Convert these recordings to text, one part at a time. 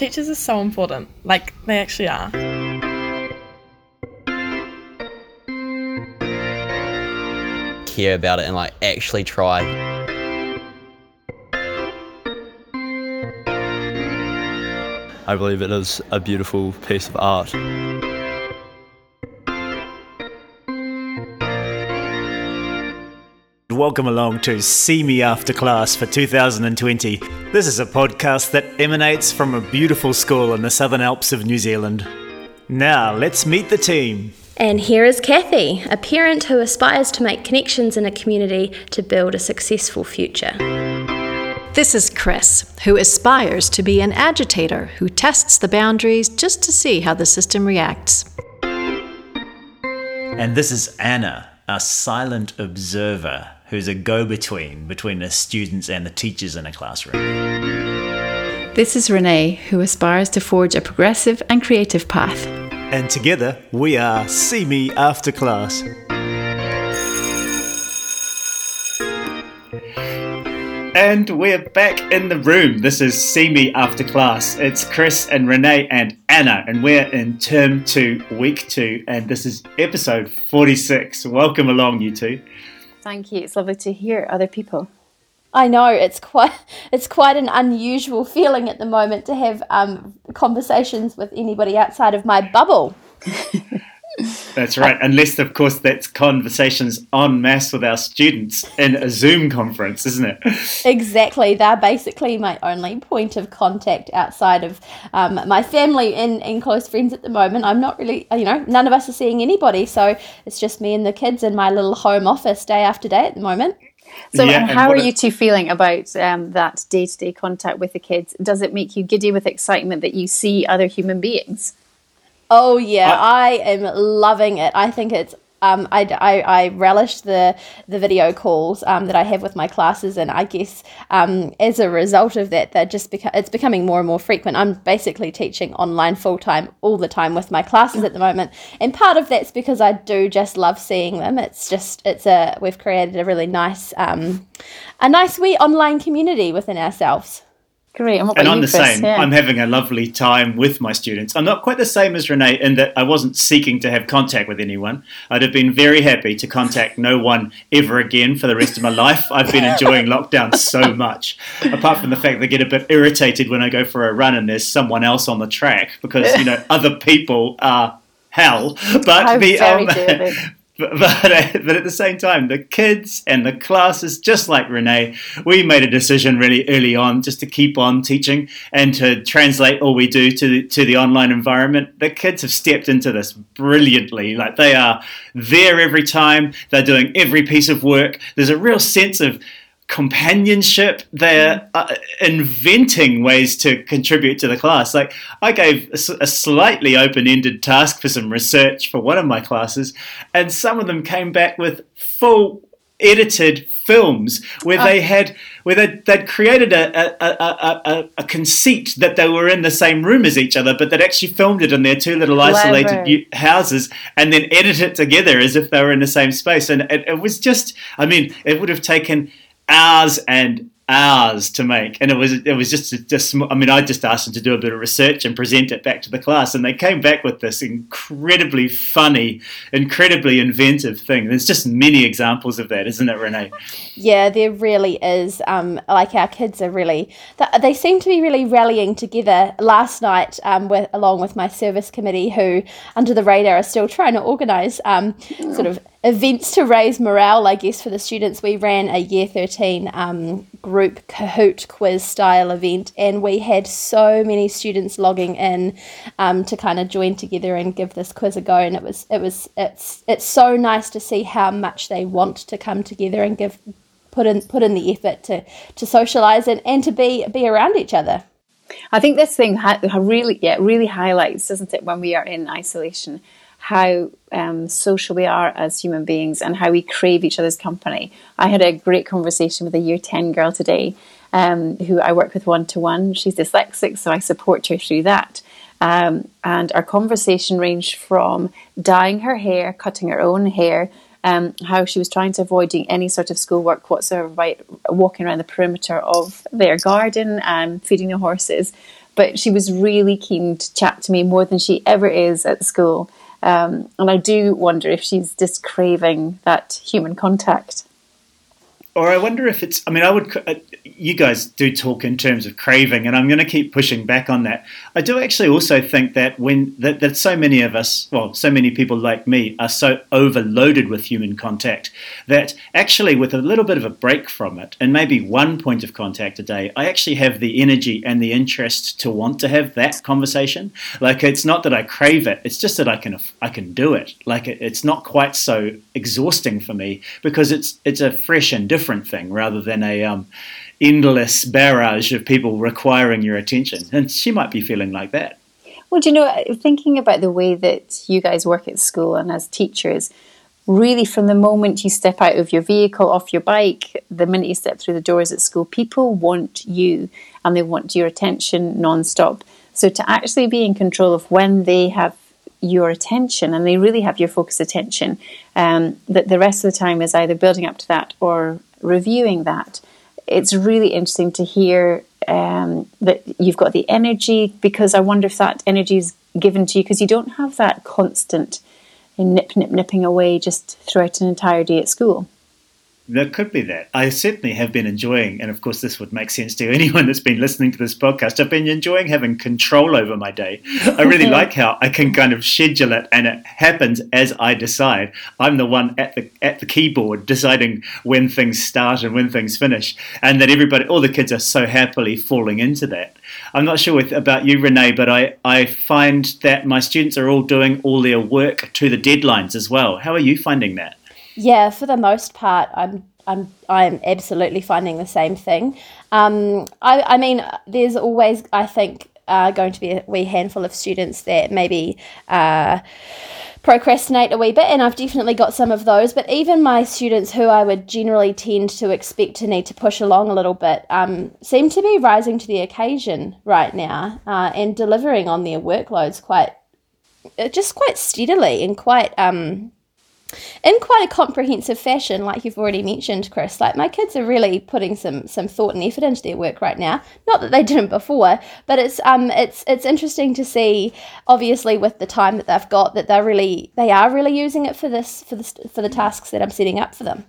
Teachers are so important. Like, they actually are. Care about it and like actually try. I believe it is a beautiful piece of art. Welcome along to See Me After Class for 2020. This is a podcast that emanates from a beautiful school in the Southern Alps of New Zealand. Now, let's meet the team. And here is Kathy, a parent who aspires to make connections in a community to build a successful future. This is Chris, who aspires to be an agitator who tests the boundaries just to see how the system reacts. And this is Anna, a silent observer who's a go between between the students and the teachers in a classroom. This is Renee, who aspires to forge a progressive and creative path. And together, we are See Me After Class. And we're back in the room. This is See Me After Class. It's Chris and Renee and Anna, and we're in term two, week two, and this is episode 46. Welcome along, you two. Thank you. It's lovely to hear other people. I know it's quite it's quite an unusual feeling at the moment to have um, conversations with anybody outside of my bubble. That's right, unless of course that's conversations en masse with our students in a Zoom conference, isn't it? Exactly, they're basically my only point of contact outside of um, my family and, and close friends at the moment. I'm not really, you know, none of us are seeing anybody, so it's just me and the kids in my little home office day after day at the moment. So, yeah, how are you two feeling about um, that day to day contact with the kids? Does it make you giddy with excitement that you see other human beings? Oh yeah, I, I am loving it. I think it's um, I, I, I relish the the video calls um, that I have with my classes, and I guess um, as a result of that, they're just beca- it's becoming more and more frequent. I'm basically teaching online full time all the time with my classes at the moment, and part of that's because I do just love seeing them. It's just it's a we've created a really nice um, a nice wee online community within ourselves. Great. And, and I'm the Chris? same. Yeah. I'm having a lovely time with my students. I'm not quite the same as Renee in that I wasn't seeking to have contact with anyone. I'd have been very happy to contact no one ever again for the rest of my life. I've been enjoying lockdown so much. Apart from the fact that I get a bit irritated when I go for a run and there's someone else on the track because, you know, other people are hell. But How the very um. but, but, but at the same time, the kids and the classes, just like Renee, we made a decision really early on just to keep on teaching and to translate all we do to the, to the online environment. The kids have stepped into this brilliantly. Like they are there every time, they're doing every piece of work. There's a real sense of companionship. They're uh, inventing ways to contribute to the class. Like I gave a slightly open-ended task for some research for one of my classes, and some of them came back with full edited films where they had where they'd, they'd created a, a, a, a, a- a conceit that they were in the same room as each other but they'd actually filmed it in their two little isolated u- houses and then edited it together as if they were in the same space and it, it was just i mean it would have taken hours and hours to make and it was it was just just i mean i just asked them to do a bit of research and present it back to the class and they came back with this incredibly funny incredibly inventive thing there's just many examples of that isn't it renee Yeah, there really is. Um, like our kids are really, they seem to be really rallying together. Last night, um, with along with my service committee, who under the radar are still trying to organise um, sort of events to raise morale, I guess, for the students. We ran a Year Thirteen um, group Kahoot quiz style event, and we had so many students logging in um, to kind of join together and give this quiz a go. And it was, it was, it's, it's so nice to see how much they want to come together and give put in put in the effort to to socialize and, and to be be around each other I think this thing really, yeah, really highlights, doesn't it, when we are in isolation, how um, social we are as human beings and how we crave each other's company. I had a great conversation with a year 10 girl today um, who I work with one to one. She's dyslexic, so I support her through that. Um, and our conversation ranged from dyeing her hair, cutting her own hair, um, how she was trying to avoid doing any sort of schoolwork whatsoever by walking around the perimeter of their garden and feeding the horses. but she was really keen to chat to me more than she ever is at school. Um, and I do wonder if she's just craving that human contact or I wonder if it's. I mean, I would. You guys do talk in terms of craving, and I'm going to keep pushing back on that. I do actually also think that when that, that so many of us, well, so many people like me, are so overloaded with human contact that actually, with a little bit of a break from it, and maybe one point of contact a day, I actually have the energy and the interest to want to have that conversation. Like, it's not that I crave it; it's just that I can I can do it. Like, it, it's not quite so exhausting for me because it's it's a fresh and different thing rather than a um, endless barrage of people requiring your attention. And she might be feeling like that. Well, do you know, thinking about the way that you guys work at school and as teachers, really from the moment you step out of your vehicle, off your bike, the minute you step through the doors at school, people want you and they want your attention non-stop. So to actually be in control of when they have your attention and they really have your focused attention, um, that the rest of the time is either building up to that or reviewing that, it's really interesting to hear um, that you've got the energy because I wonder if that energy is given to you because you don't have that constant nip, nip, nipping away just throughout an entire day at school. There could be that. I certainly have been enjoying, and of course, this would make sense to anyone that's been listening to this podcast. I've been enjoying having control over my day. I really like how I can kind of schedule it, and it happens as I decide. I'm the one at the at the keyboard deciding when things start and when things finish, and that everybody, all the kids, are so happily falling into that. I'm not sure with, about you, Renee, but I, I find that my students are all doing all their work to the deadlines as well. How are you finding that? Yeah, for the most part, I'm I'm I'm absolutely finding the same thing. Um, I I mean, there's always I think uh, going to be a wee handful of students that maybe. Uh, procrastinate a wee bit, and I've definitely got some of those. But even my students, who I would generally tend to expect to need to push along a little bit, um, seem to be rising to the occasion right now uh, and delivering on their workloads quite, uh, just quite steadily and quite um, in quite a comprehensive fashion, like you've already mentioned, Chris. Like my kids are really putting some some thought and effort into their work right now. Not that they didn't before, but it's um it's it's interesting to see, obviously, with the time that they've got, that they're really they are really using it for this for this for the tasks that I'm setting up for them.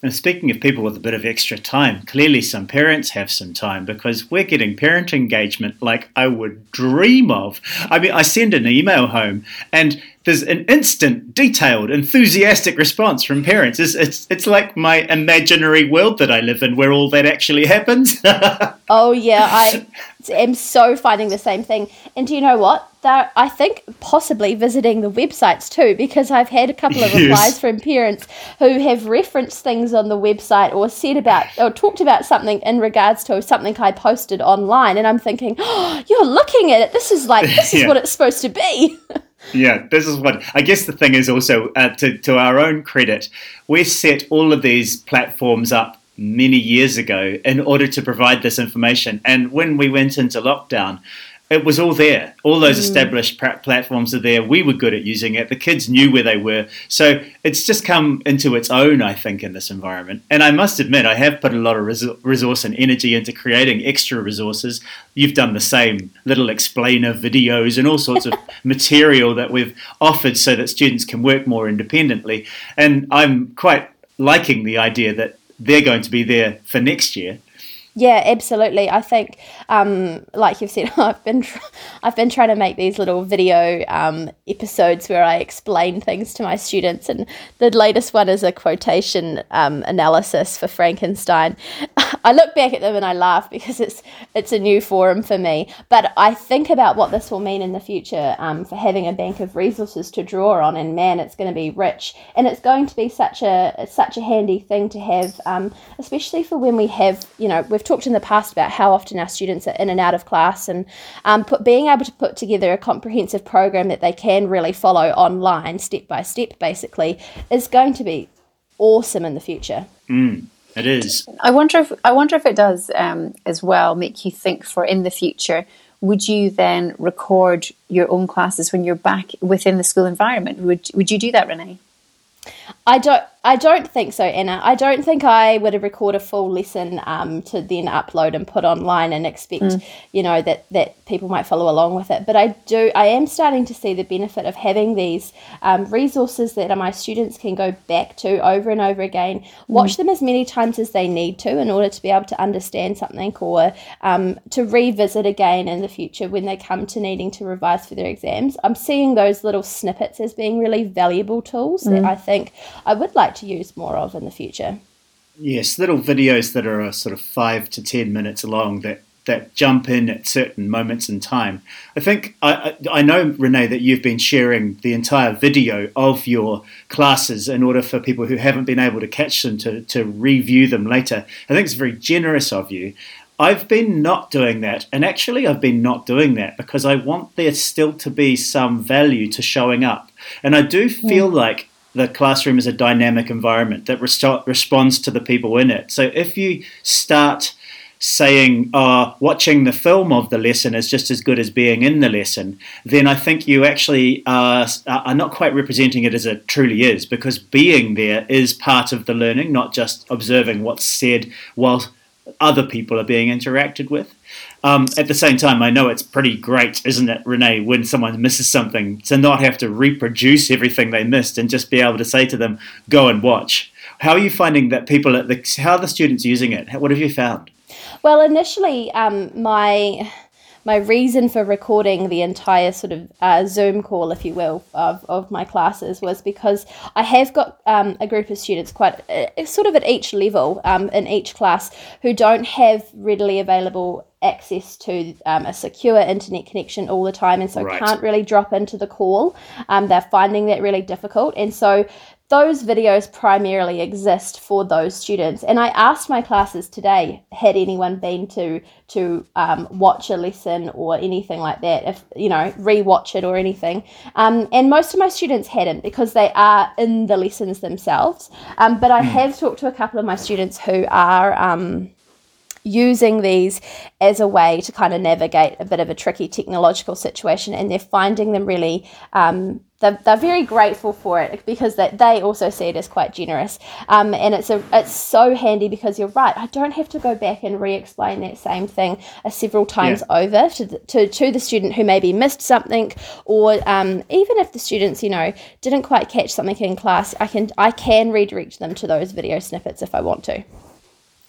And speaking of people with a bit of extra time, clearly some parents have some time because we're getting parent engagement like I would dream of. I mean, I send an email home and there's an instant, detailed, enthusiastic response from parents. It's, it's, it's like my imaginary world that I live in where all that actually happens. oh, yeah. I am so finding the same thing. And do you know what? They're, I think possibly visiting the websites too, because I've had a couple of replies yes. from parents who have referenced things on the website or said about or talked about something in regards to something I posted online. And I'm thinking, oh, you're looking at it. This is like, this is yeah. what it's supposed to be. yeah, this is what I guess the thing is also uh, to, to our own credit, we set all of these platforms up many years ago in order to provide this information. And when we went into lockdown, it was all there. All those mm. established platforms are there. We were good at using it. The kids knew where they were. So it's just come into its own, I think, in this environment. And I must admit, I have put a lot of resource and energy into creating extra resources. You've done the same little explainer videos and all sorts of material that we've offered so that students can work more independently. And I'm quite liking the idea that they're going to be there for next year yeah, absolutely. I think, um, like you've said, I've been tr- I've been trying to make these little video um, episodes where I explain things to my students, and the latest one is a quotation um, analysis for Frankenstein. I look back at them and I laugh because it's it's a new forum for me. But I think about what this will mean in the future um, for having a bank of resources to draw on, and man, it's going to be rich, and it's going to be such a such a handy thing to have, um, especially for when we have you know we've talked in the past about how often our students are in and out of class, and um, put, being able to put together a comprehensive program that they can really follow online, step by step, basically, is going to be awesome in the future. Mm, it is. I wonder if I wonder if it does um, as well make you think for in the future. Would you then record your own classes when you're back within the school environment? Would Would you do that, Renee? I don't. I don't think so, Anna. I don't think I would have record a full lesson um, to then upload and put online and expect, mm. you know, that that people might follow along with it. But I do. I am starting to see the benefit of having these um, resources that my students can go back to over and over again, watch mm. them as many times as they need to in order to be able to understand something or um, to revisit again in the future when they come to needing to revise for their exams. I'm seeing those little snippets as being really valuable tools mm. that I think I would like to use more of in the future. Yes, little videos that are uh, sort of five to ten minutes long that that jump in at certain moments in time. I think I, I know Renee that you've been sharing the entire video of your classes in order for people who haven't been able to catch them to to review them later. I think it's very generous of you. I've been not doing that, and actually, I've been not doing that because I want there still to be some value to showing up. And I do feel yeah. like the classroom is a dynamic environment that responds to the people in it. So if you start saying, oh, watching the film of the lesson is just as good as being in the lesson, then I think you actually are, are not quite representing it as it truly is, because being there is part of the learning, not just observing what's said while other people are being interacted with. Um, at the same time, I know it's pretty great, isn't it, Renee, when someone misses something, to not have to reproduce everything they missed and just be able to say to them, go and watch. How are you finding that people, at the, how are the students using it? What have you found? Well, initially, um, my my reason for recording the entire sort of uh, Zoom call, if you will, of, of my classes was because I have got um, a group of students quite uh, sort of at each level um, in each class who don't have readily available access to um, a secure internet connection all the time and so right. can't really drop into the call. Um, they're finding that really difficult. And so those videos primarily exist for those students. And I asked my classes today, had anyone been to to um, watch a lesson or anything like that, if you know, rewatch it or anything. Um, and most of my students hadn't because they are in the lessons themselves. Um, but I hmm. have talked to a couple of my students who are um, using these as a way to kind of navigate a bit of a tricky technological situation and they're finding them really um, they're, they're very grateful for it because they, they also see it as quite generous um, and it's a it's so handy because you're right I don't have to go back and re-explain that same thing uh, several times yeah. over to the, to, to the student who maybe missed something or um, even if the students you know didn't quite catch something in class I can I can redirect them to those video snippets if I want to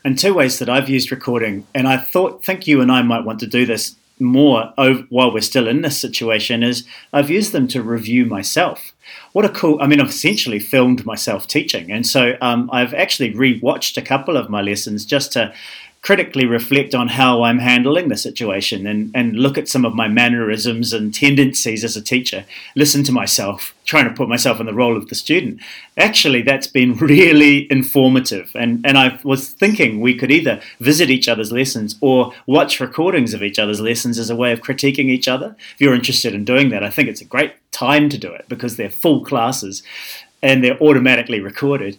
and two ways that I've used recording, and I thought think you and I might want to do this more over, while we're still in this situation is I've used them to review myself. What a cool! I mean, I've essentially filmed myself teaching, and so um, I've actually rewatched a couple of my lessons just to critically reflect on how I'm handling the situation and, and look at some of my mannerisms and tendencies as a teacher, listen to myself, trying to put myself in the role of the student. Actually, that's been really informative. And, and I was thinking we could either visit each other's lessons or watch recordings of each other's lessons as a way of critiquing each other. If you're interested in doing that, I think it's a great time to do it because they're full classes and they're automatically recorded.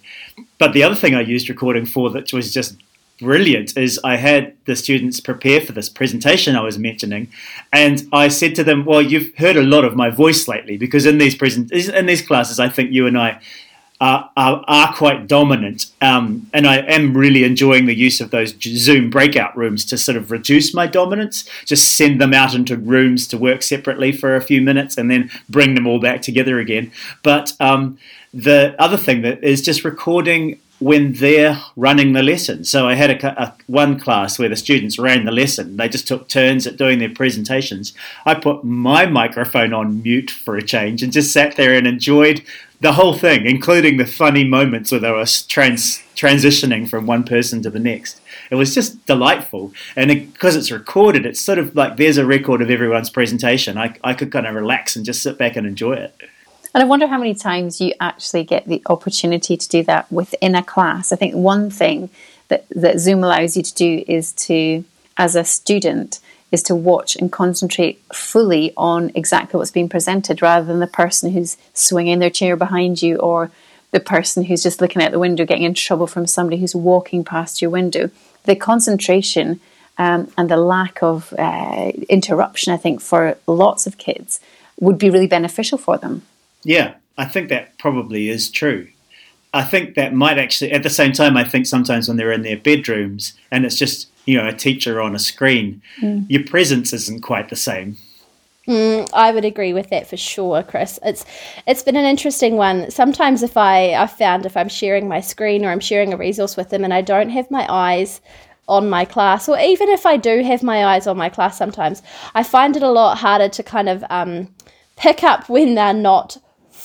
But the other thing I used recording for that was just brilliant is I had the students prepare for this presentation I was mentioning, and I said to them, "Well, you've heard a lot of my voice lately because in these present in these classes, I think you and I." Are, are, are quite dominant, um, and I am really enjoying the use of those Zoom breakout rooms to sort of reduce my dominance. Just send them out into rooms to work separately for a few minutes, and then bring them all back together again. But um, the other thing that is just recording when they're running the lesson. So I had a, a, one class where the students ran the lesson. They just took turns at doing their presentations. I put my microphone on mute for a change and just sat there and enjoyed the whole thing, including the funny moments where they were trans, transitioning from one person to the next. It was just delightful. And because it, it's recorded, it's sort of like there's a record of everyone's presentation. I, I could kind of relax and just sit back and enjoy it. And I wonder how many times you actually get the opportunity to do that within a class. I think one thing that, that Zoom allows you to do is to, as a student, is to watch and concentrate fully on exactly what's being presented rather than the person who's swinging their chair behind you or the person who's just looking out the window getting in trouble from somebody who's walking past your window. The concentration um, and the lack of uh, interruption, I think, for lots of kids would be really beneficial for them. Yeah, I think that probably is true. I think that might actually, at the same time, I think sometimes when they're in their bedrooms and it's just, you know, a teacher on a screen, your presence isn't quite the same. I would agree with that for sure, Chris. It's it's been an interesting one. Sometimes if I I found if I'm sharing my screen or I'm sharing a resource with them and I don't have my eyes on my class, or even if I do have my eyes on my class, sometimes I find it a lot harder to kind of um, pick up when they're not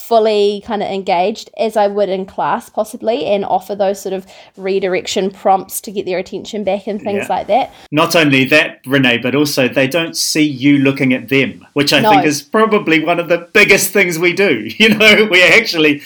fully kind of engaged as I would in class possibly and offer those sort of redirection prompts to get their attention back and things Yeah. like that. Not only that, Renee, but also they don't see you looking at them, which I No. think is probably one of the biggest things we do. You know, we actually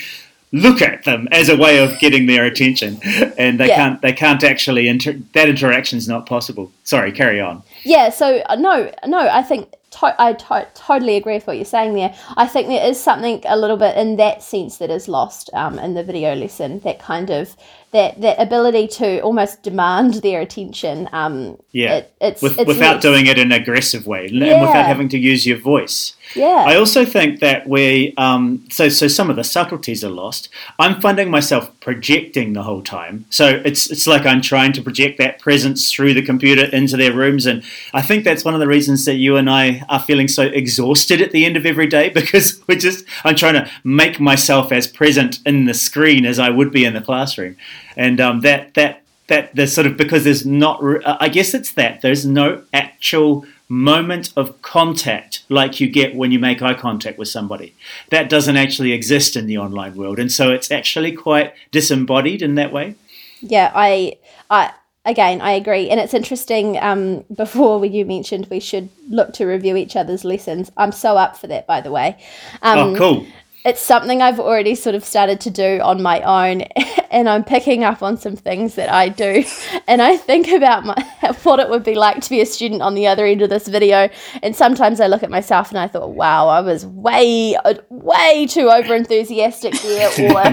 look at them as a way of getting their attention, and they Yeah. can't. They can't actually. Inter- that interaction is not possible. Sorry, carry on. Yeah, so uh, no, no, I think to- I to- totally agree with what you're saying there. I think there is something a little bit in that sense that is lost um, in the video lesson. That kind of that that ability to almost demand their attention. Um, Yeah, it, it's, With, it's without doing it in an aggressive way and without having to use your voice. Yeah, I also think that we um, so so some of the subtleties are lost. I'm finding myself projecting the whole time, so it's it's like I'm trying to project that presence through the computer into their rooms, and I think that's one of the reasons that you and I are feeling so exhausted at the end of every day because we're just I'm trying to make myself as present in the screen as I would be in the classroom, and um, that that that there's sort of because there's not I guess it's that. There's no actual moment of contact like you get when you make eye contact with somebody that doesn't actually exist in the online world and so it's actually quite disembodied in that way yeah. I I again I agree, and it's interesting. Um, before you mentioned we should look to review each other's lessons. I'm so up for that, by the way. Um, oh cool it's something I've already sort of started to do on my own, and I'm picking up on some things that I do. And I think about my, what it would be like to be a student on the other end of this video. And sometimes I look at myself and I thought, wow, I was way, way too over enthusiastic there. Or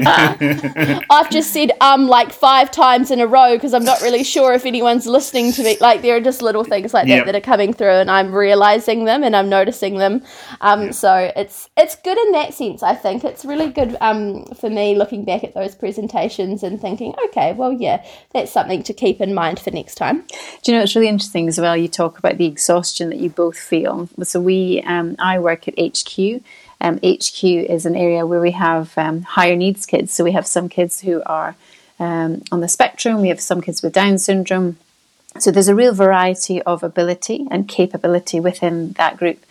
I've just said um like five times in a row because I'm not really sure if anyone's listening to me. Like there are just little things like Yep. that that are coming through, and I'm realizing them and I'm noticing them. Um, so it's it's good in that sense. I think it's really good um for me looking back at those presentations and thinking, okay, well, yeah, that's something to keep in mind for next time. Do you know it's really interesting as well? You talk about the exhaustion that you both feel. So we, um, I work at HQ. Um, HQ is an area where we have um, higher needs kids. So we have some kids who are um, on the spectrum. We have some kids with Down syndrome. So there's a real variety of ability and capability within that group.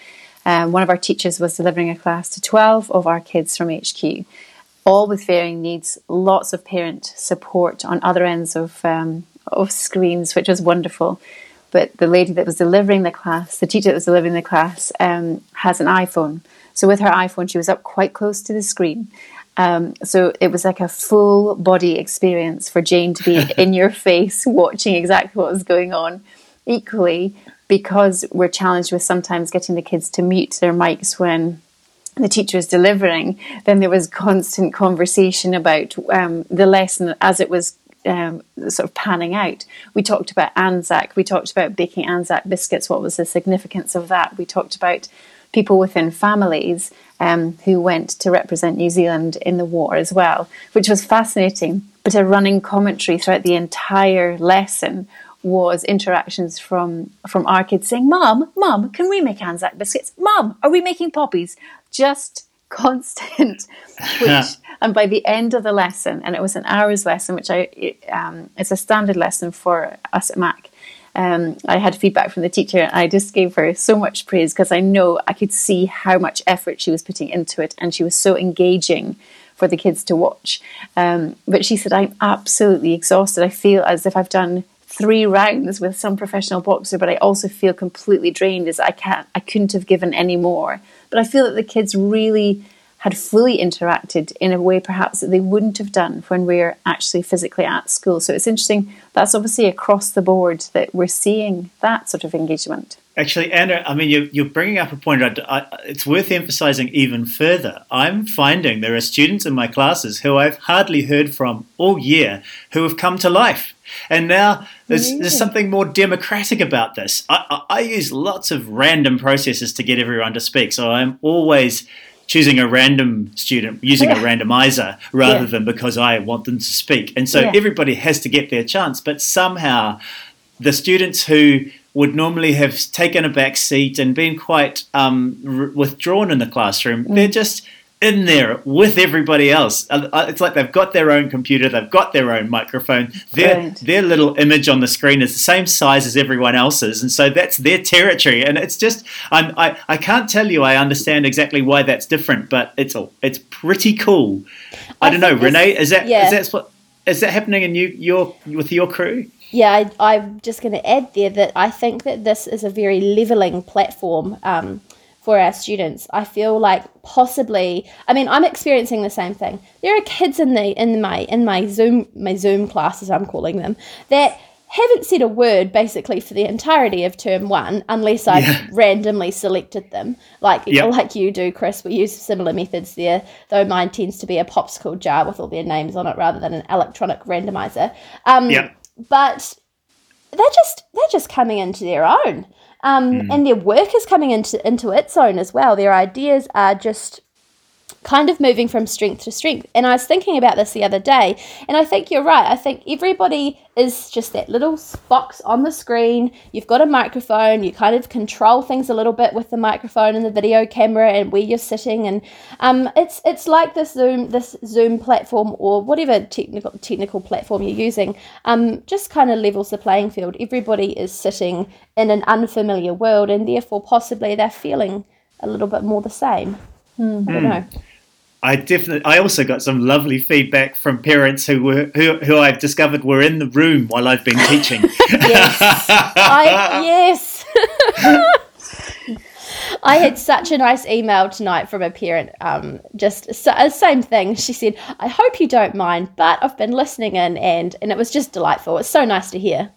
Um, one of our teachers was delivering a class to 12 of our kids from HQ, all with varying needs, lots of parent support on other ends of, um, of screens, which was wonderful. But the lady that was delivering the class, the teacher that was delivering the class, um, has an iPhone. So with her iPhone, she was up quite close to the screen. Um, so it was like a full body experience for Jane to be in your face, watching exactly what was going on. Equally, because we're challenged with sometimes getting the kids to mute their mics when the teacher is delivering, then there was constant conversation about um, the lesson as it was um, sort of panning out. We talked about Anzac, we talked about baking Anzac biscuits, what was the significance of that. We talked about people within families um, who went to represent New Zealand in the war as well, which was fascinating. But a running commentary throughout the entire lesson was interactions from from our kids saying, "Mom, Mom, can we make Anzac biscuits? Mom, are we making poppies?" Just constant. Which, and by the end of the lesson, and it was an hour's lesson, which I um, it's a standard lesson for us at Mac. Um, I had feedback from the teacher, and I just gave her so much praise because I know I could see how much effort she was putting into it, and she was so engaging for the kids to watch. Um, but she said, "I'm absolutely exhausted. I feel as if I've done." Three rounds with some professional boxer, but I also feel completely drained as I can't I couldn't have given any more. But I feel that the kids really had fully interacted in a way perhaps that they wouldn't have done when we're actually physically at school. So it's interesting, that's obviously across the board that we're seeing that sort of engagement. Actually, Anna, I mean, you're, you're bringing up a point. I, it's worth emphasizing even further. I'm finding there are students in my classes who I've hardly heard from all year who have come to life. And now there's, there's something more democratic about this. I, I, I use lots of random processes to get everyone to speak. So I'm always choosing a random student using a randomizer rather Yeah. than because I want them to speak. And so Yeah. everybody has to get their chance, but somehow the students who would normally have taken a back seat and been quite um, r- withdrawn in the classroom, Mm. they're just in there with everybody else. Uh, uh, It's like they've got their own computer, they've got their own microphone. Their Brilliant. their little image on the screen is the same size as everyone else's, and so that's their territory. And it's just I'm, I I can't tell you I understand exactly why that's different, but it's all it's pretty cool. I, I don't know, Renee. Is that is yeah. that what is that happening in you your with your crew? Yeah, I, I'm just going to add there that I think that this is a very leveling platform um, for our students. I feel like possibly, I mean, I'm experiencing the same thing. There are kids in the in my in my Zoom my Zoom classes, I'm calling them, that haven't said a word basically for the entirety of term one unless I've Yeah. randomly selected them like Yep. like you do chris we use similar methods there though mine tends to be a popsicle jar with all their names on it rather than an electronic randomizer um, Yeah. but they're just they're just coming into their own um, and their work is coming into into its own as well. Their ideas are just kind of moving from strength to strength. And i was thinking about this the other day and i think you're right. I think everybody is just that little box on the screen. You've got a microphone. You kind of control things a little bit with the microphone and the video camera and where you're sitting. And um, it's it's like this zoom this zoom platform or whatever technical technical platform you're using um, just kind of levels the playing field. Everybody is sitting in an unfamiliar world and therefore possibly they're feeling a little bit more the same. I don't know. I definitely. I also got some lovely feedback from parents who were who, who I've discovered were in the room while I've been teaching. Yes. I, yes. I had such a nice email tonight from a parent. Um, just so, uh, same thing. She said, "I hope you don't mind, but I've been listening in, and and it was just delightful. It's so nice to hear."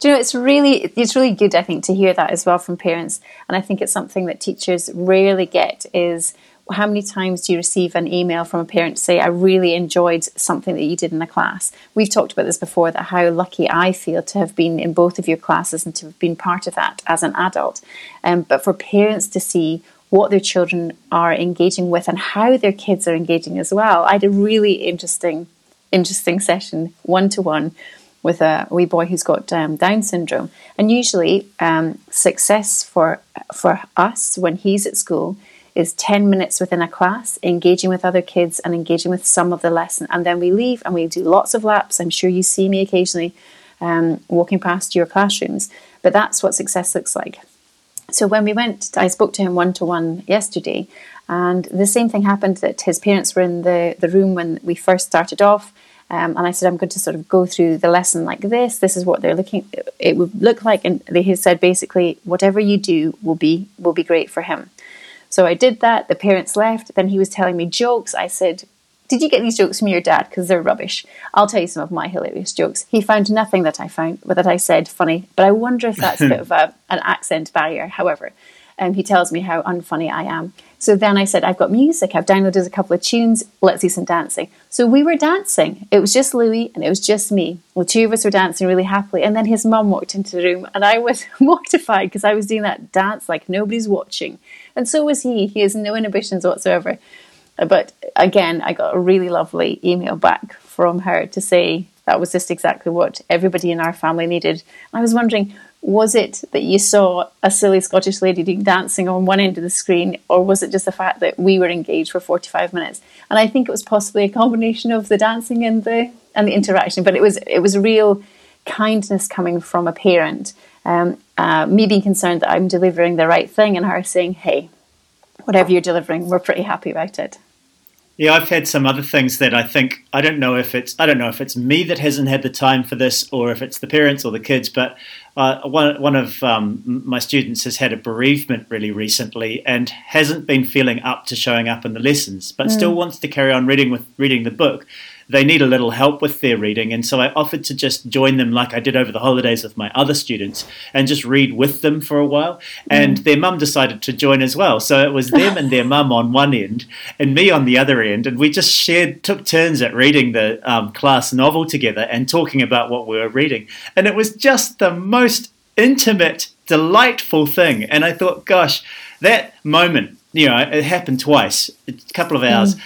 Do you know it's really it's really good I think to hear that as well from parents and I think it's something that teachers rarely get is how many times do you receive an email from a parent to say I really enjoyed something that you did in the class we've talked about this before that how lucky I feel to have been in both of your classes and to have been part of that as an adult. Um, but for parents to see what their children are engaging with and how their kids are engaging as well. I had a really interesting interesting session one to one with a wee boy who's got um, Down syndrome. And usually, um, success for for us when he's at school is ten minutes within a class, engaging with other kids and engaging with some of the lesson, and then we leave and we do lots of laps. I'm sure you see me occasionally um, walking past your classrooms, but that's what success looks like. So when we went, I spoke to him one to one yesterday, and the same thing happened that his parents were in the, the room when we first started off. Um, and I said, I'm going to sort of go through the lesson like this. This is what they're looking. It would look like, and had said basically, whatever you do will be will be great for him. So I did that. The parents left. Then he was telling me jokes. I said, Did you get these jokes from your dad? Because they're rubbish. I'll tell you some of my hilarious jokes. He found nothing that I found that I said funny, but I wonder if that's a bit of a, an accent barrier. However, um, he tells me how unfunny I am. So then I said, I've got music. I've downloaded a couple of tunes. Let's do some dancing. So we were dancing. It was just Louis and it was just me. The two of us were dancing really happily. And then his mum walked into the room and I was mortified because I was doing that dance like nobody's watching. And so was he. He has no inhibitions whatsoever. But again, I got a really lovely email back from her to say that was just exactly what everybody in our family needed. I was wondering, was it that you saw a silly Scottish lady doing dancing on one end of the screen, or was it just the fact that we were engaged for 45 minutes? And I think it was possibly a combination of the dancing and the and the interaction, but it was it was real kindness coming from a parent, um, uh, me being concerned that I'm delivering the right thing, and her saying, "Hey, whatever you're delivering, we're pretty happy about it." Yeah, I've had some other things that I think I don't know if it's I don't know if it's me that hasn't had the time for this or if it's the parents or the kids. But uh, one one of um, my students has had a bereavement really recently and hasn't been feeling up to showing up in the lessons, but still wants to carry on reading with reading the book. They need a little help with their reading, and so I offered to just join them like I did over the holidays with my other students and just read with them for a while. And their mum decided to join as well, so it was them and their mum on one end and me on the other end, and we just shared took turns at reading the um, class novel together and talking about what we were reading, and it was just the most intimate, delightful thing. And I thought, gosh, that moment. you know, it happened twice, a couple of hours.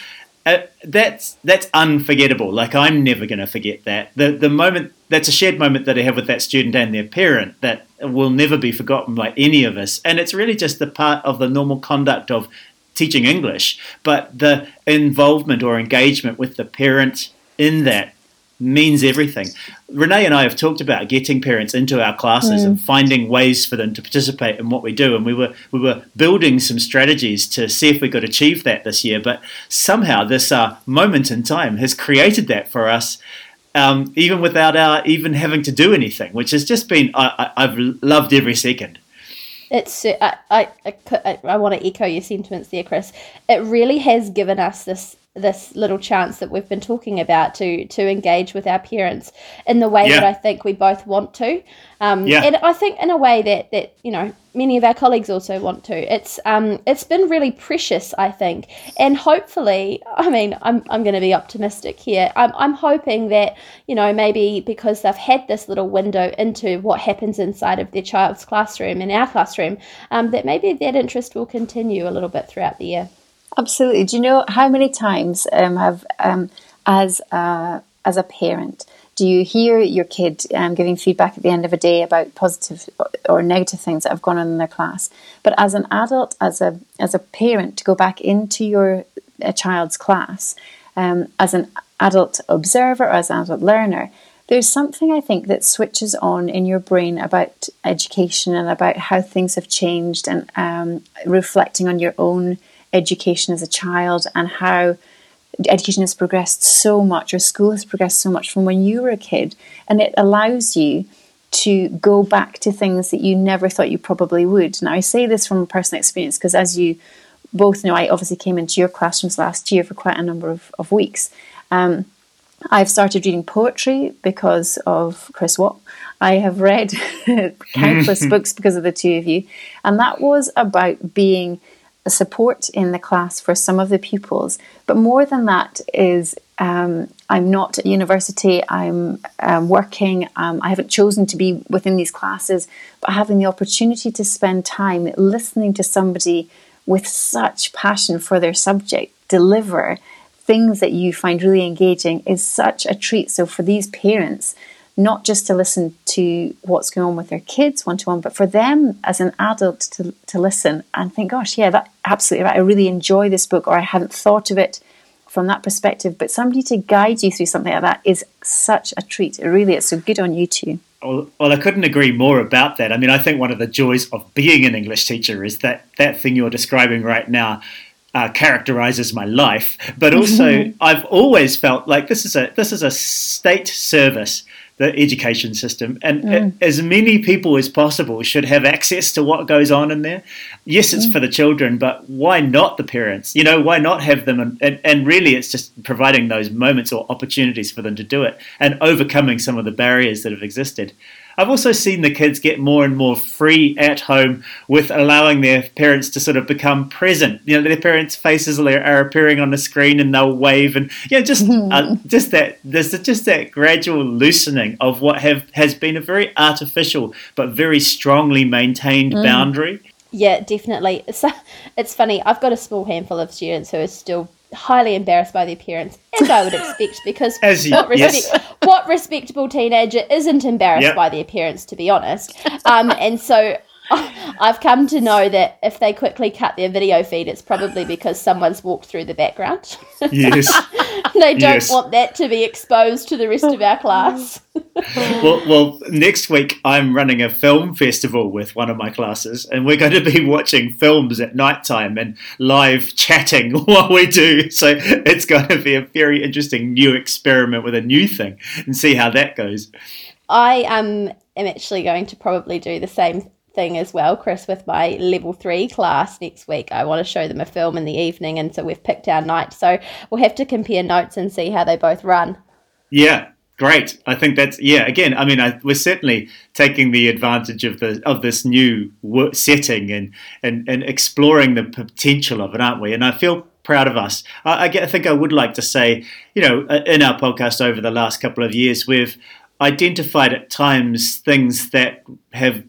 Uh, that's that's unforgettable. Like I'm never going to forget that. The the moment that's a shared moment that I have with that student and their parent that will never be forgotten by any of us. And it's really just the part of the normal conduct of teaching English, but the involvement or engagement with the parent in that means everything. Renee and I have talked about getting parents into our classes and finding ways for them to participate in what we do, and we were we were building some strategies to see if we could achieve that this year. But somehow this uh, moment in time has created that for us. Um, even without our even having to do anything, which has just been, I, I've loved every second. It's I I, I, I, I want to echo your sentiments there, Chris. It really has given us this this little chance that we've been talking about to to engage with our parents in the way Yeah. that I think we both want to, um, Yeah. and I think in a way that that you know many of our colleagues also want to. It's um it's been really precious, I think, and hopefully, I mean, I'm I'm going to be optimistic here. I'm I'm hoping that you know maybe because they've had this little window into what happens inside of their child's classroom in our classroom, um, that maybe that interest will continue a little bit throughout the year. Absolutely. Do you know how many times um, have, um, as a, as a parent, do you hear your kid um, giving feedback at the end of a day about positive or, negative things that have gone on in their class? But as an adult, as a as a parent, to go back into your a child's class um, as an adult observer or as an adult learner, there's something I think that switches on in your brain about education and about how things have changed and um, reflecting on your own education as a child and how education has progressed so much or school has progressed so much from when you were a kid and it allows you to go back to things that you never thought you probably would. Now I say this from a personal experience because as you both know I obviously came into your classrooms last year for quite a number of, of weeks. Um, I've started reading poetry because of Chris Watt. I have read countless books because of the two of you. And that was about being support in the class for some of the pupils. But more than that is um, I'm not at university, I'm um, working, um, I haven't chosen to be within these classes, but having the opportunity to spend time listening to somebody with such passion for their subject deliver things that you find really engaging is such a treat. So for these parents, not just to listen to what's going on with their kids one to one, but for them as an adult to, to listen and think, gosh, yeah, that absolutely right. I really enjoy this book, or I hadn't thought of it from that perspective. But somebody to guide you through something like that is such a treat. It really is. So good on you two. Well, well, I couldn't agree more about that. I mean, I think one of the joys of being an English teacher is that that thing you're describing right now uh, characterizes my life. But also, I've always felt like this is a this is a state service, the education system, and uh, as many people as possible should have access to what goes on in there. Yes, it's for the children, but why not the parents? You know, why not have them? And, and, and really, it's just providing those moments or opportunities for them to do it and overcoming some of the barriers that have existed. I've also seen the kids get more and more free at home with allowing their parents to sort of become present. You know, their parents' faces are, appearing on the screen and they'll wave, and you know, just uh, just that there's just that gradual loosening of what have has been a very artificial but very strongly maintained boundary. Yeah, definitely. So it's funny. I've got a small handful of students who are still highly embarrassed by the appearance, as I would expect, because As you- what, respect, yes. what respectable teenager isn't embarrassed Yep. by the appearance, to be honest? Um, and so I've come to know that if they quickly cut their video feed, it's probably because someone's walked through the background. Yes. they don't Yes. want that to be exposed to the rest of our class. well, well, next week I'm running a film festival with one of my classes, and we're going to be watching films at night time and live chatting while we do. So it's going to be a very interesting new experiment with a new thing, and see how that goes. I um, am actually going to probably do the same thing as well, Chris, with my level three class next week. I want to show them a film in the evening, and so we've picked our night. So we'll have to compare notes and see how they both run. Yeah, great. I think that's yeah. Again, I mean, I, we're certainly taking the advantage of the of this new setting and and and exploring the potential of it, aren't we? And I feel proud of us. I, I think I would like to say, you know, uh, in our podcast over the last couple of years, we've identified at times things that have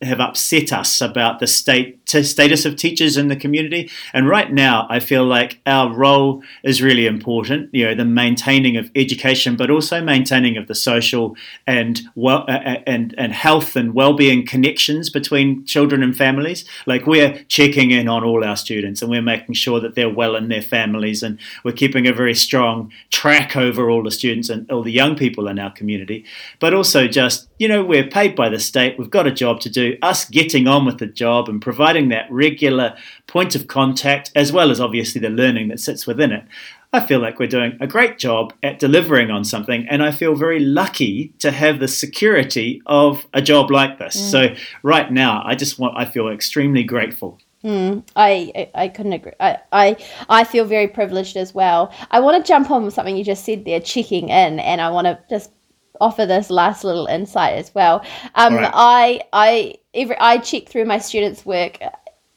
have upset us about the state to status of teachers in the community. And right now, I feel like our role is really important. You know, the maintaining of education, but also maintaining of the social and well and and health and well-being connections between children and families. Like we're checking in on all our students, and we're making sure that they're well in their families, and we're keeping a very strong track over all the students and all the young people in our community. But also just you know, we're paid by the state. We've got a job to do. Us getting on with the job and providing that regular point of contact, as well as obviously the learning that sits within it. I feel like we're doing a great job at delivering on something, and I feel very lucky to have the security of a job like this. Mm. So right now, I just want I feel extremely grateful. Mm, I, I couldn't agree. I, I I feel very privileged as well. I want to jump on with something you just said there, checking in, and I want to just offer this last little insight as well. Um, right. I I every I check through my students' work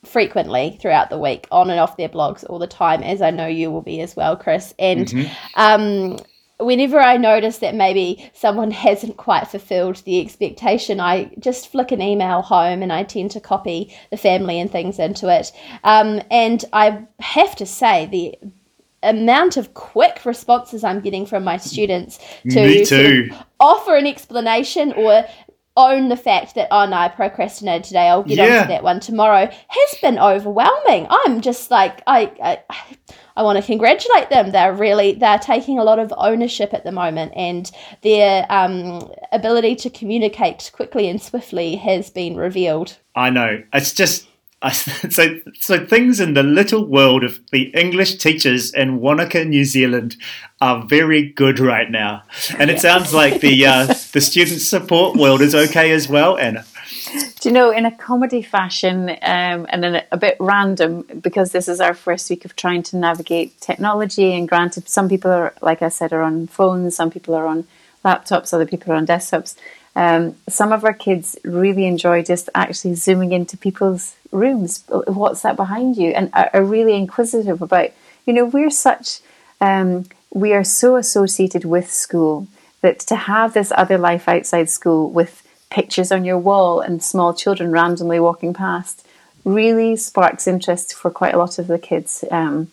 frequently throughout the week on and off their blogs all the time as i know you will be as well chris and mm-hmm. um, whenever i notice that maybe someone hasn't quite fulfilled the expectation i just flick an email home and i tend to copy the family and things into it um, and i have to say the amount of quick responses I'm getting from my students to sort of offer an explanation or own the fact that oh no I procrastinated today. I'll get yeah. onto that one tomorrow has been overwhelming. I'm just like I, I I want to congratulate them. They're really they're taking a lot of ownership at the moment and their um, ability to communicate quickly and swiftly has been revealed. I know. It's just so, so things in the little world of the English teachers in Wanaka, New Zealand, are very good right now, and it sounds like the uh, the student support world is okay as well. Anna, do you know, in a comedy fashion, um, and then a bit random, because this is our first week of trying to navigate technology, and granted, some people are, like I said, are on phones, some people are on laptops, other people are on desktops. Um, some of our kids really enjoy just actually zooming into people's rooms. What's that behind you? And are, really inquisitive about, you know, we're such, um, we are so associated with school that to have this other life outside school with pictures on your wall and small children randomly walking past really sparks interest for quite a lot of the kids um,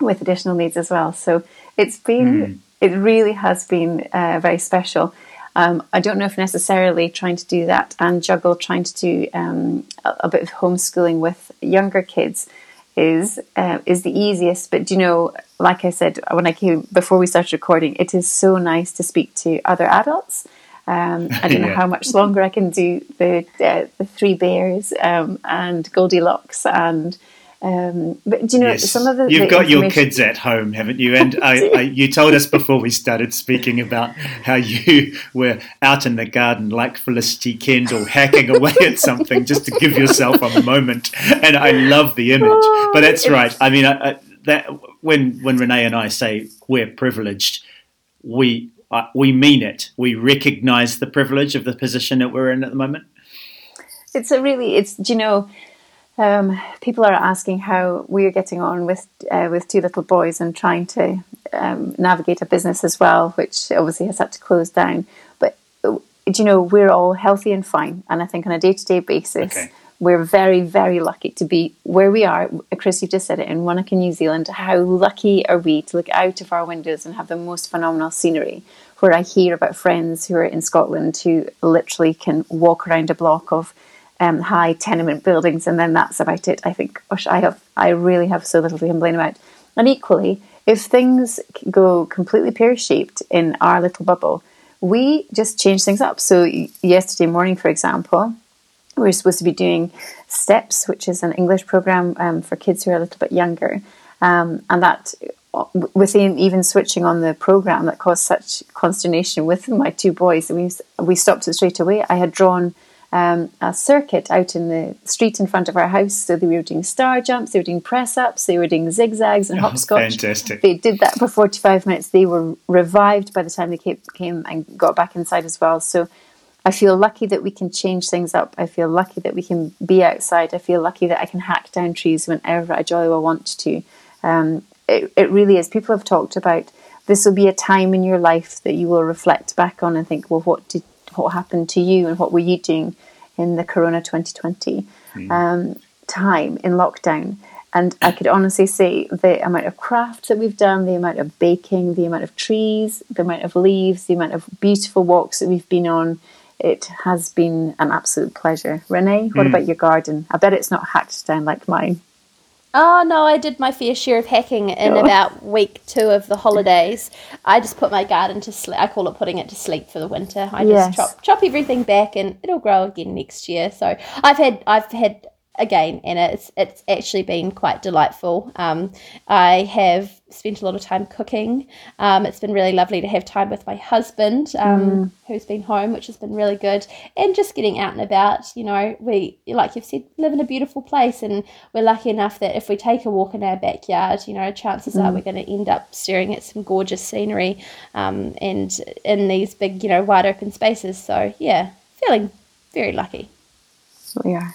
with additional needs as well. So it's been, mm. it really has been uh, very special. Um, I don't know if necessarily trying to do that and juggle trying to do um, a, a, bit of homeschooling with younger kids is uh, is the easiest. But you know, like I said when I came before we started recording, it is so nice to speak to other adults. Um, I don't yeah. know how much longer I can do the uh, the three bears um, and Goldilocks and um, but do you know yes. some of the you've the got your kids at home, haven't you? And I, I, you told us before we started speaking about how you were out in the garden like Felicity Kendal, hacking away at something just to give yourself a moment. And I love the image. Oh, but that's right. I mean, I, I, that when when Renee and I say we're privileged, we uh, we mean it. We recognise the privilege of the position that we're in at the moment. It's a really, it's you know um, people are asking how we're getting on with uh, with two little boys and trying to um, navigate a business as well, which obviously has had to close down. But uh, you know, we're all healthy and fine, and I think on a day to day basis. Okay. We're very, very lucky to be where we are. Chris, you just said it in Wanaka, New Zealand. How lucky are we to look out of our windows and have the most phenomenal scenery? Where I hear about friends who are in Scotland who literally can walk around a block of um, high tenement buildings, and then that's about it. I think, gosh, I have, I really have so little to complain about. And equally, if things go completely pear shaped in our little bubble, we just change things up. So yesterday morning, for example, we were supposed to be doing STEPS, which is an English program um, for kids who are a little bit younger, um, and that within even switching on the program that caused such consternation with my two boys. We we stopped it straight away. I had drawn um, a circuit out in the street in front of our house. So they were doing star jumps, they were doing press ups, they were doing zigzags and oh, hopscotch. Fantastic. They did that for 45 minutes. They were revived by the time they came, came and got back inside as well. So I feel lucky that we can change things up. I feel lucky that we can be outside. I feel lucky that I can hack down trees whenever I jolly well want to. Um, it, it really is. People have talked about this will be a time in your life that you will reflect back on and think, well, what did what happened to you and what were you doing in the Corona 2020. Mm. Um, time in lockdown. And I could honestly see the amount of crafts that we've done, the amount of baking, the amount of trees, the amount of leaves, the amount of beautiful walks that we've been on, it has been an absolute pleasure. Renee, what about your garden? I bet it's not hacked down like mine. Oh no, I did my fair share of hacking in Oh. about week two of the holidays. I just put my garden to sleep. I call it putting it to sleep for the winter. I Yes. just chop chop everything back, and it'll grow again next year. So I've had I've had again, and it's it's actually been quite delightful. Um, I have spent a lot of time cooking. Um, it's been really lovely to have time with my husband, um, who's been home, which has been really good, and just getting out and about. You know, we like you've said, live in a beautiful place, and we're lucky enough that if we take a walk in our backyard, you know, chances are we're going to end up staring at some gorgeous scenery, um, and in these big, you know, wide open spaces. So yeah, feeling very lucky. We are.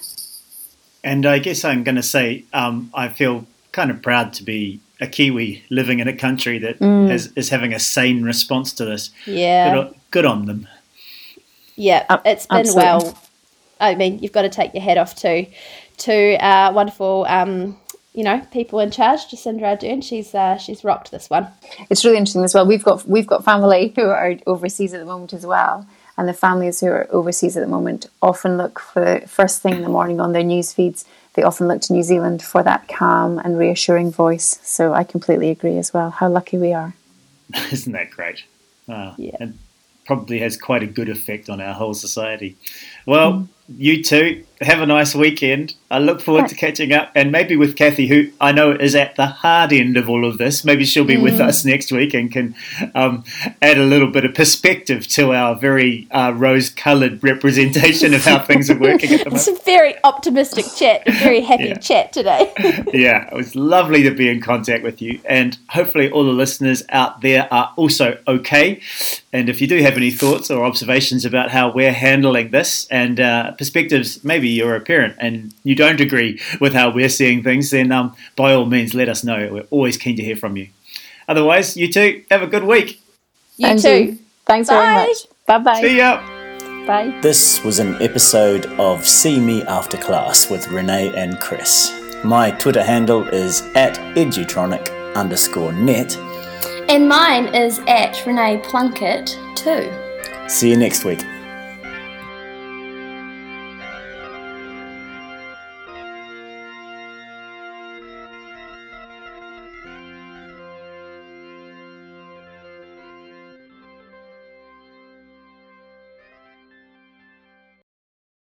And I guess I'm going to say um, I feel kind of proud to be a Kiwi living in a country that is, is having a sane response to this. Yeah. Good, on, good on them. Yeah, Ab- it's been absolutely. well. I mean, you've got to take your hat off to to uh, wonderful, um, you know, people in charge. Jacinda Ardern, she's uh, she's rocked this one. It's really interesting as well. We've got we've got family who are overseas at the moment as well, and the families who are overseas at the moment often look for the first thing in the morning on their news feeds. They often look to New Zealand for that calm and reassuring voice. So I completely agree as well. How lucky we are. Isn't that great? Wow. Yeah. And probably has quite a good effect on our whole society. Well, mm. you two have a nice weekend. I look forward to catching up and maybe with Kathy, who I know is at the hard end of all of this. Maybe she'll be with us next week and can um, add a little bit of perspective to our very uh, rose coloured representation of how things are working at the moment. It's a very optimistic chat, a very happy Yeah. chat today. yeah, it was lovely to be in contact with you. And hopefully, all the listeners out there are also okay. And if you do have any thoughts or observations about how we're handling this and uh, perspectives, maybe you're a parent and you don't agree with how we're seeing things, then um, by all means, let us know. We're always keen to hear from you. Otherwise, you too, have a good week. You And too. you. Thanks Bye. very much. Bye bye. See ya. Bye. This was an episode of See Me After Class with Renee and Chris. My Twitter handle is at edutronic underscore net. And mine is at Renee Plunkett too. See you next week.